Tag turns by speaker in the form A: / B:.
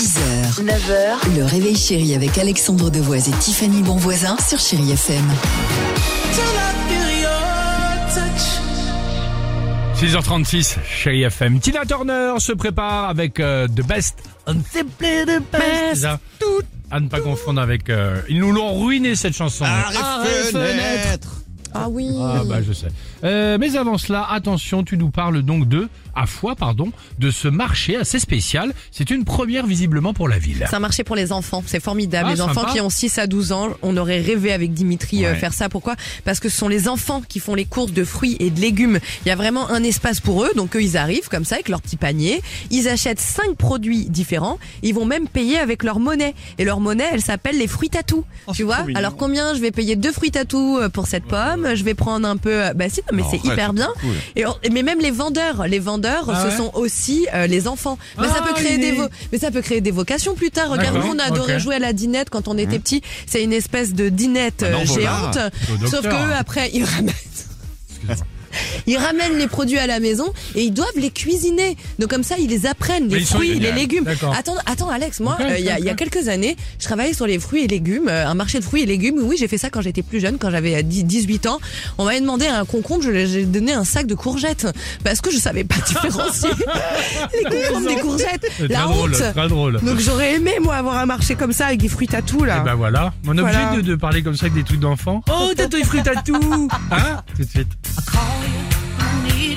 A: 6h, 9h, le réveil chéri avec Alexandre Devoise et Tiffany Bonvoisin sur Chéri FM.
B: 6h36, chérie FM. Tina Turner se prépare avec euh, The Best. On simply the best. Tout. À ne pas confondre avec... euh, ils nous l'ont ruiné cette chanson.
C: Arrête fenêtre.
D: Ah oui.
B: Ah bah je sais. Euh, mais avant cela, attention, tu nous parles donc de, à fois pardon, de ce marché assez spécial. C'est une première visiblement pour la ville.
D: C'est un marché pour les enfants, c'est formidable.
B: Ah,
D: les enfants qui ont 6 à 12 ans, on aurait rêvé avec Dimitri euh,
B: Ouais.
D: faire ça. Pourquoi? Parce que ce sont les enfants qui font les courses de fruits et de légumes. Il y a vraiment un espace pour eux, donc eux ils arrivent comme ça avec leur petit panier. Ils achètent 5 produits différents. Ils vont même payer avec leur monnaie. Et leur monnaie, elle s'appelle les fruits tatous. tu vois? Alors combien? Je vais payer deux fruits tatous euh, pour cette pomme. Je vais prendre un peu. Bah si, non, mais c'est hyper bien.
C: c'est cool.
D: Et on- mais même les vendeurs, les vendeurs,
B: Ah
D: ce
B: ouais
D: sont aussi euh, les enfants. Mais ça
B: Ah
D: peut créer des vo- mais ça peut créer des vocations plus tard. Regarde,
B: D'accord,
D: nous on adorait
B: ok.
D: jouer à la dinette quand on était petit. C'est une espèce de dinette
C: Ah non,
D: euh,
C: voilà.
D: géante.
B: Au
D: Sauf
B: docteur.
D: que après ils ramènent. Ils ramènent les produits à la maison et ils doivent les cuisiner. Donc comme ça, ils les apprennent, les fruits, les légumes. Attends, attends, Alex, moi, euh, il y, a, quelques années, je travaillais sur les fruits et légumes, euh, un marché de fruits et légumes. Oui, j'ai fait ça quand j'étais plus jeune, quand j'avais euh, 10 18 ans. On m'avait demandé un concombre, je lui- j'ai donné un sac de courgettes parce que je savais pas différencier les concombres des courgettes. La
B: très drôle,
D: honte.
B: très drôle.
D: Donc j'aurais aimé moi avoir un marché comme ça avec des fruits à tout là.
B: Et voilà, on est
D: Voilà.
B: obligé de, de parler comme ça avec des trucs d'enfants. Oh, t'as ton fruit à tout Hein? Tout de suite.